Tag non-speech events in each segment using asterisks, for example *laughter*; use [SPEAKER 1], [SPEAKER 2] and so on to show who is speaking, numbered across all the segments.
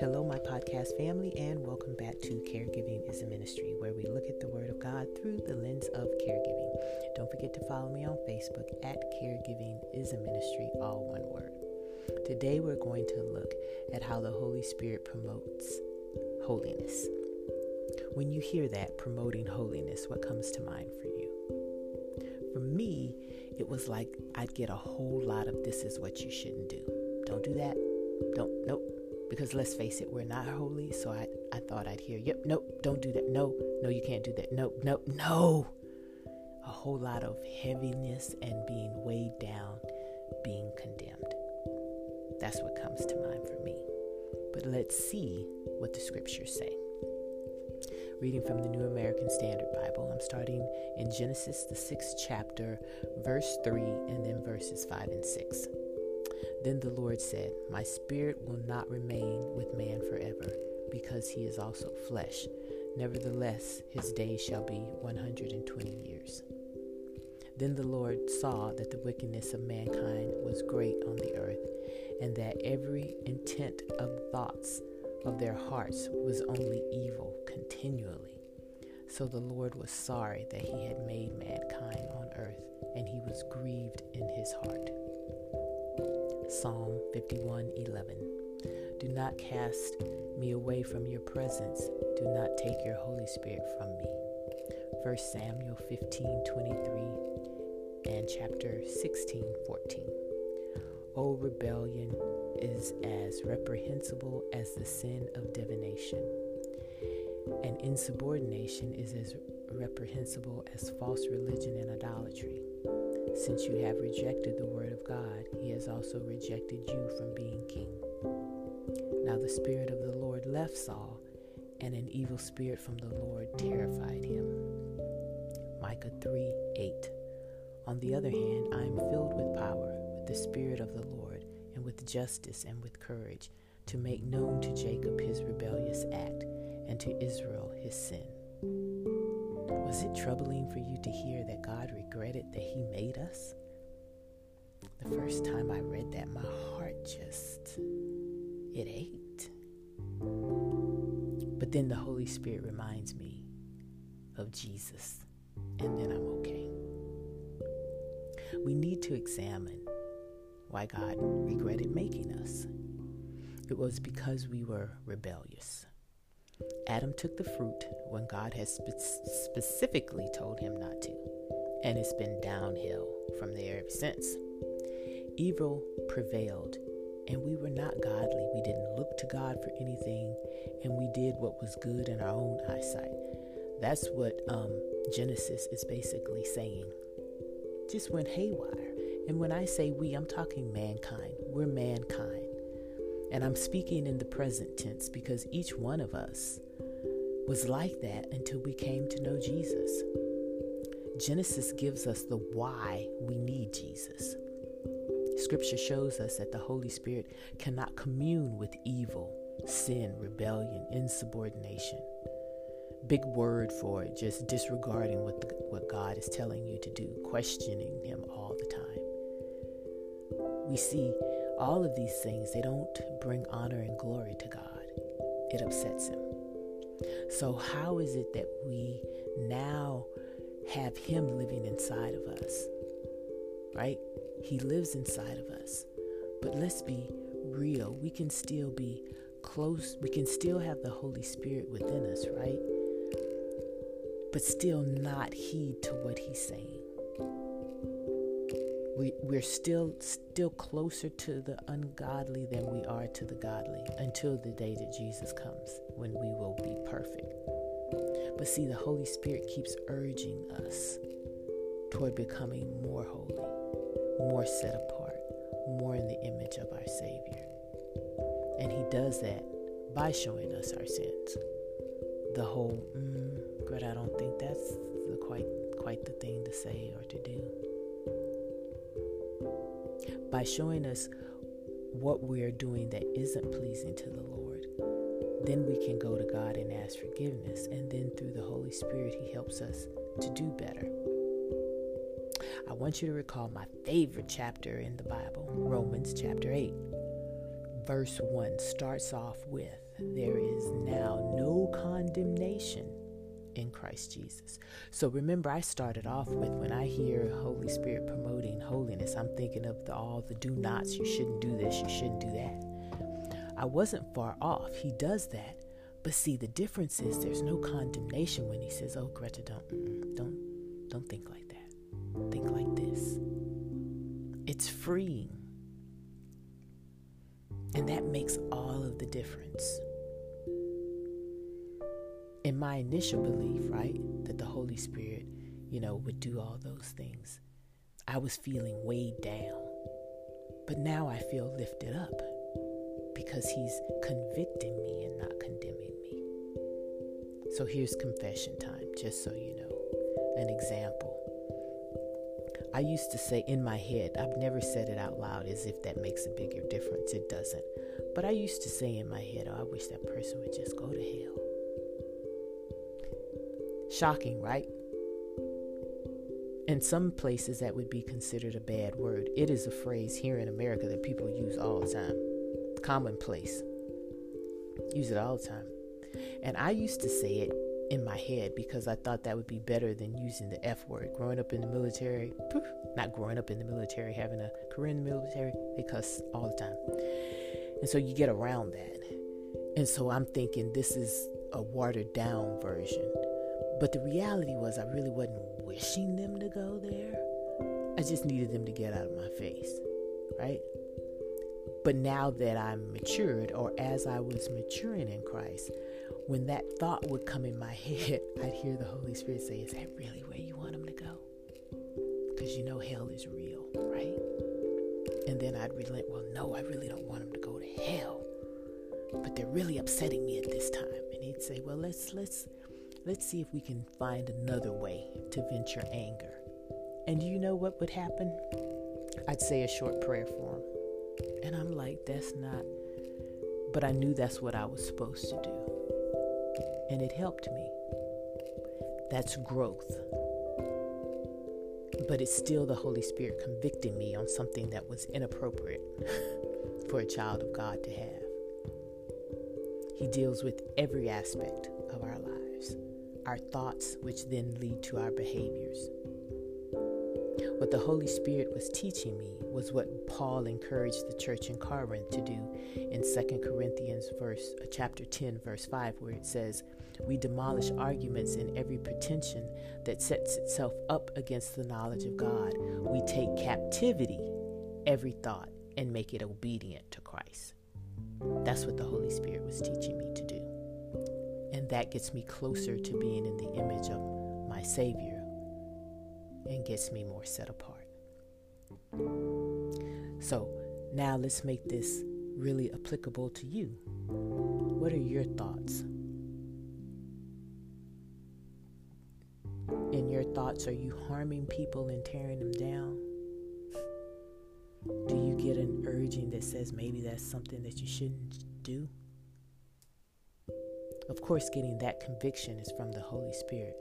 [SPEAKER 1] Hello, my podcast family, and welcome back to Caregiving is a Ministry, where we look at the Word of God through the lens of caregiving. Don't forget to follow me on Facebook at Caregiving is a Ministry, all one word. Today, we're going to look at how the Holy Spirit promotes holiness. When you hear that, promoting holiness, what comes to mind for you? For me, it was like I'd get a whole lot of this is what you shouldn't do. Don't do that. Don't, nope. Because let's face it, we're not holy. So I, I thought I'd hear, yep, nope, don't do that. No, no, you can't do that. Nope, nope, no. A whole lot of heaviness and being weighed down, being condemned. That's what comes to mind for me. But let's see what the scriptures say. Reading from the New American Standard Bible, I'm starting in Genesis, the sixth chapter, verse 3, and then verses 5 and 6. Then the Lord said, My spirit will not remain with man forever, because he is also flesh. Nevertheless, his days shall be 120 years. Then the Lord saw that the wickedness of mankind was great on the earth, and that every intent of thoughts of their hearts was only evil continually. So the Lord was sorry that he had made mankind on earth, and he was grieved in his heart. Psalm 51:11 Do not cast me away from your presence. Do not take your Holy Spirit from me. 1 Samuel 15:23 and chapter 16:14. O rebellion is as reprehensible as the sin of divination, and insubordination is as reprehensible as false religion and idolatry. Since you have rejected the word of God, he has also rejected you from being king. Now the Spirit of the Lord left Saul, and an evil spirit from the Lord terrified him. Micah 3 8. On the other hand, I am filled with power, with the Spirit of the Lord, and with justice and with courage, to make known to Jacob his rebellious act, and to Israel his sin. Was it troubling for you to hear that God regretted that He made us? The first time I read that, my heart just, it ached. But then the Holy Spirit reminds me of Jesus, and then I'm okay. We need to examine why God regretted making us. It was because we were rebellious. Adam took the fruit when God had spe- specifically told him not to, and it's been downhill from there ever since. Evil prevailed, and we were not godly. We didn't look to God for anything, and we did what was good in our own eyesight. That's what um, Genesis is basically saying. Just went haywire. And when I say we, I'm talking mankind. We're mankind. And I'm speaking in the present tense because each one of us was like that until we came to know Jesus. Genesis gives us the why we need Jesus. Scripture shows us that the Holy Spirit cannot commune with evil, sin, rebellion, insubordination. Big word for it, just disregarding what, the, what God is telling you to do, questioning Him all the time. We see all of these things, they don't bring honor and glory to God. It upsets Him. So, how is it that we now have Him living inside of us? Right? He lives inside of us. But let's be real. We can still be close. We can still have the Holy Spirit within us, right? But still not heed to what He's saying we, we're still still closer to the ungodly than we are to the godly until the day that Jesus comes when we will be perfect. But see, the Holy Spirit keeps urging us toward becoming more holy, more set apart, more in the image of our Savior. And He does that by showing us our sins. The whole, mm, but I don't think that's the quite quite the thing to say or to do by showing us what we are doing that isn't pleasing to the Lord. Then we can go to God and ask forgiveness, and then through the Holy Spirit, He helps us to do better. I want you to recall my favorite chapter in the Bible, Romans chapter 8. Verse 1 starts off with There is now no condemnation in Christ Jesus. So remember, I started off with when I hear Holy Spirit promoting holiness, I'm thinking of the, all the do nots. You shouldn't do this, you shouldn't do that. I wasn't far off. He does that. But see, the difference is there's no condemnation when he says, "Oh, Greta, don't, don't, don't think like that. Think like this." It's freeing, and that makes all of the difference in my initial belief, right, that the Holy Spirit, you know, would do all those things, I was feeling weighed down. But now I feel lifted up because He's convicting me and not condemning me. So here's confession time, just so you know. An example. I used to say in my head, I've never said it out loud as if that makes a bigger difference. It doesn't. But I used to say in my head, oh, I wish that person would just go to hell. Shocking, right? In some places, that would be considered a bad word. It is a phrase here in America that people use all the time. Commonplace. Use it all the time. And I used to say it in my head because I thought that would be better than using the F word. Growing up in the military, not growing up in the military, having a career in the military, they cuss all the time. And so you get around that. And so I'm thinking this is a watered down version. But the reality was, I really wasn't wishing them to go there. I just needed them to get out of my face, right? But now that I'm matured, or as I was maturing in Christ, when that thought would come in my *laughs* head, I'd hear the Holy Spirit say, Is that really where you want them to go? Because you know hell is real, right? And then I'd relent, Well, no, I really don't want them to go to hell. But they're really upsetting me at this time. And he'd say, Well, let's let's let's see if we can find another way to vent your anger. And do you know what would happen? I'd say a short prayer for him. And I'm like, that's not, but I knew that's what I was supposed to do. And it helped me. That's growth. But it's still the Holy Spirit convicting me on something that was inappropriate *laughs* for a child of God to have. He deals with every aspect of our lives our thoughts, which then lead to our behaviors. What the Holy Spirit was teaching me was what Paul encouraged the church in Corinth to do in 2 Corinthians verse uh, chapter 10 verse 5 where it says, "We demolish arguments and every pretension that sets itself up against the knowledge of God. We take captivity every thought and make it obedient to Christ." That's what the Holy Spirit was teaching me to do. And that gets me closer to being in the image of my Savior and gets me more set apart. So now let's make this really applicable to you. What are your thoughts? In your thoughts, are you harming people and tearing them down? Do you get an urging that says maybe that's something that you shouldn't do? Of course, getting that conviction is from the Holy Spirit.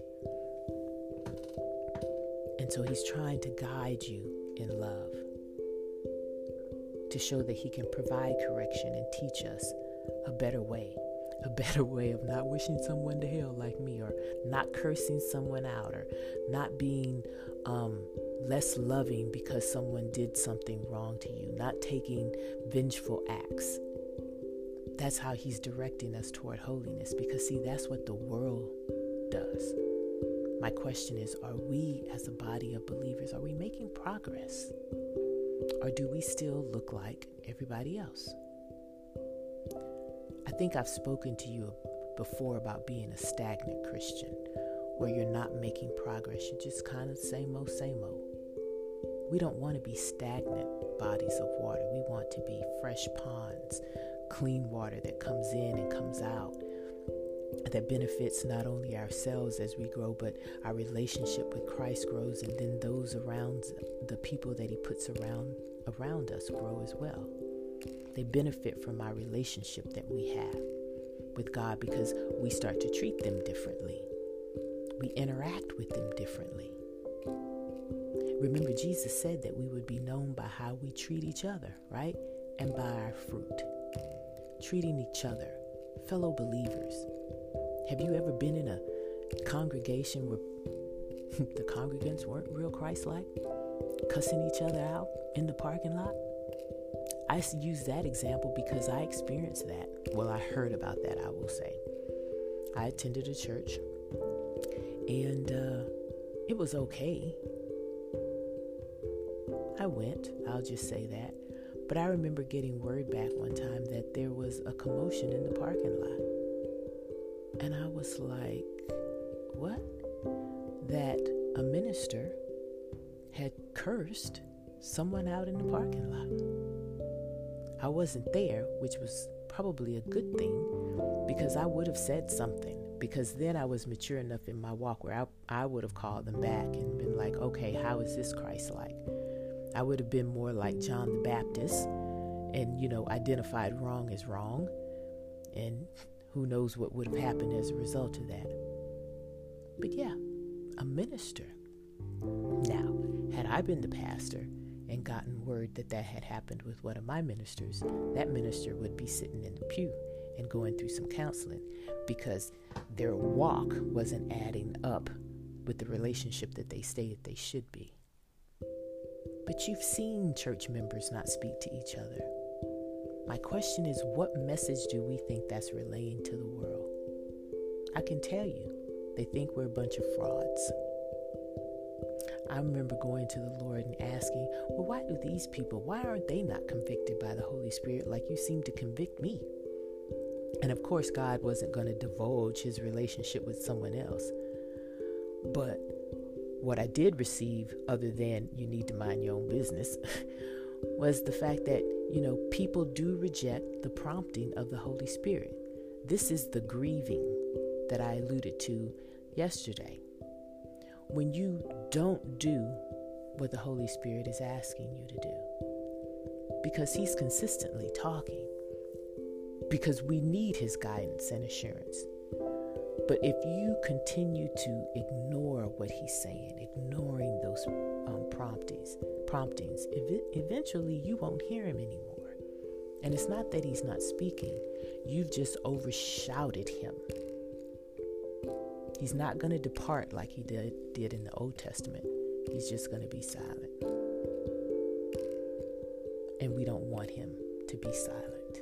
[SPEAKER 1] And so He's trying to guide you in love to show that He can provide correction and teach us a better way. A better way of not wishing someone to hell like me, or not cursing someone out, or not being um, less loving because someone did something wrong to you, not taking vengeful acts that's how he's directing us toward holiness because, see, that's what the world does. My question is are we, as a body of believers, are we making progress? Or do we still look like everybody else? I think I've spoken to you before about being a stagnant Christian, where you're not making progress. You're just kind of same old, same old. We don't want to be stagnant bodies of water. We want to be fresh ponds clean water that comes in and comes out that benefits not only ourselves as we grow, but our relationship with Christ grows, and then those around the people that He puts around around us grow as well. They benefit from our relationship that we have with God because we start to treat them differently. We interact with them differently. Remember, Jesus said that we would be known by how we treat each other, right? And by our fruit. Treating each other, fellow believers. Have you ever been in a congregation where *laughs* the congregants weren't real Christ like? Cussing each other out in the parking lot? I use that example because I experienced that. Well, I heard about that, I will say. I attended a church and uh, it was okay. I went, I'll just say that. But I remember getting word back one time that there was a commotion in the parking lot. And I was like, what? That a minister had cursed someone out in the parking lot. I wasn't there, which was probably a good thing because I would have said something because then I was mature enough in my walk where I, I would have called them back and been like, okay, how is this Christ like? I would have been more like John the Baptist and, you know, identified wrong as wrong. And who knows what would have happened as a result of that. But yeah, a minister. Now, had I been the pastor and gotten word that that had happened with one of my ministers, that minister would be sitting in the pew and going through some counseling because their walk wasn't adding up with the relationship that they stated they should be. But you've seen church members not speak to each other. My question is what message do we think that's relaying to the world? I can tell you, they think we're a bunch of frauds. I remember going to the Lord and asking, Well, why do these people, why aren't they not convicted by the Holy Spirit like you seem to convict me? And of course, God wasn't going to divulge his relationship with someone else. But what I did receive, other than you need to mind your own business, *laughs* was the fact that, you know, people do reject the prompting of the Holy Spirit. This is the grieving that I alluded to yesterday. When you don't do what the Holy Spirit is asking you to do, because He's consistently talking, because we need His guidance and assurance. But if you continue to ignore what he's saying, ignoring those um, promptings, promptings, ev- eventually you won't hear him anymore. And it's not that he's not speaking; you've just overshouted him. He's not going to depart like he did, did in the Old Testament. He's just going to be silent. And we don't want him to be silent.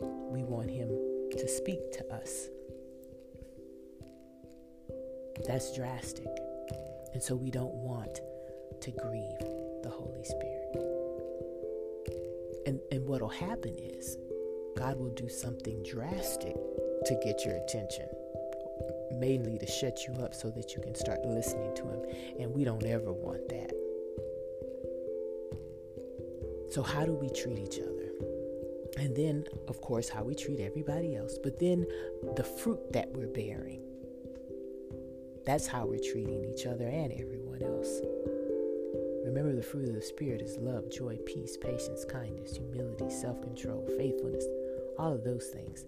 [SPEAKER 1] We want him to speak to us that's drastic. And so we don't want to grieve the Holy Spirit. And, and what will happen is God will do something drastic to get your attention, mainly to shut you up so that you can start listening to Him. And we don't ever want that. So, how do we treat each other? And then, of course, how we treat everybody else, but then the fruit that we're bearing. That's how we're treating each other and everyone else. Remember, the fruit of the Spirit is love, joy, peace, patience, kindness, humility, self control, faithfulness, all of those things.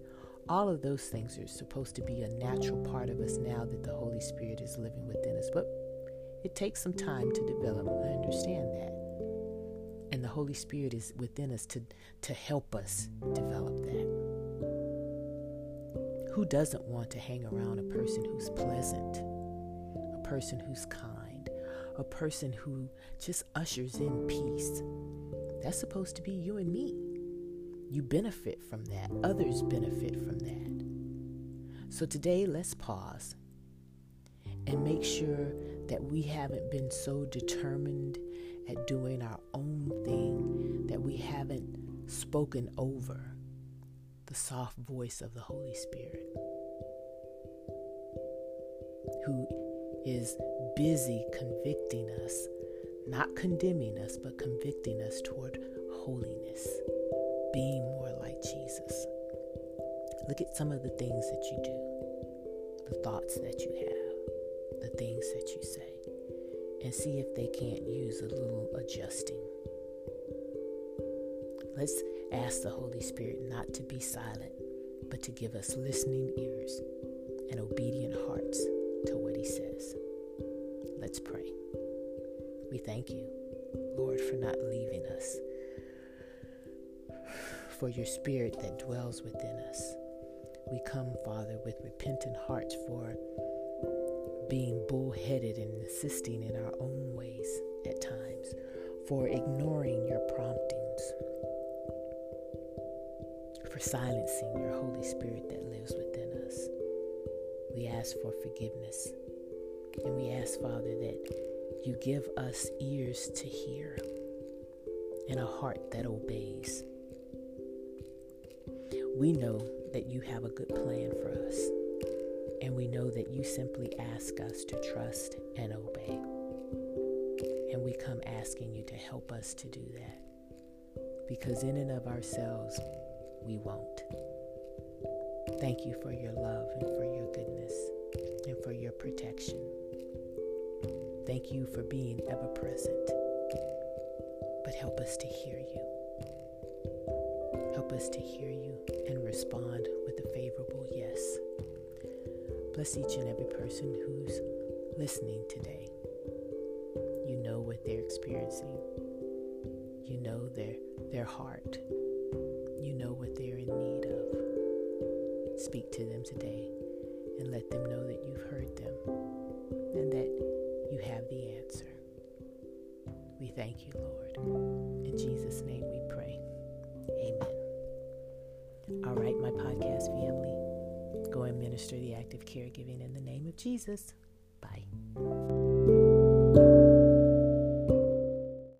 [SPEAKER 1] All of those things are supposed to be a natural part of us now that the Holy Spirit is living within us. But it takes some time to develop. I understand that. And the Holy Spirit is within us to, to help us develop that. Who doesn't want to hang around a person who's pleasant? Person who's kind, a person who just ushers in peace. That's supposed to be you and me. You benefit from that, others benefit from that. So today, let's pause and make sure that we haven't been so determined at doing our own thing that we haven't spoken over the soft voice of the Holy Spirit, who is busy convicting us, not condemning us, but convicting us toward holiness, being more like Jesus. Look at some of the things that you do, the thoughts that you have, the things that you say, and see if they can't use a little adjusting. Let's ask the Holy Spirit not to be silent, but to give us listening ears and obedient hearts to what He says. Let's pray. We thank you, Lord, for not leaving us, for your spirit that dwells within us. We come, Father, with repentant hearts for being bullheaded and insisting in our own ways at times, for ignoring your promptings, for silencing your Holy Spirit that lives within us. We ask for forgiveness. And we ask, Father, that you give us ears to hear and a heart that obeys. We know that you have a good plan for us, and we know that you simply ask us to trust and obey. And we come asking you to help us to do that, because in and of ourselves, we won't. Thank you for your love and for your goodness and for your protection. Thank you for being ever present. But help us to hear you. Help us to hear you and respond with a favorable yes. Bless each and every person who's listening today. You know what they're experiencing. You know their their heart. You know what they're in need of. Speak to them today and let them know that you've heard them and that you have the answer. We thank you, Lord. In Jesus' name we pray. Amen. All right, my podcast family, go and minister the act active caregiving in the name of Jesus.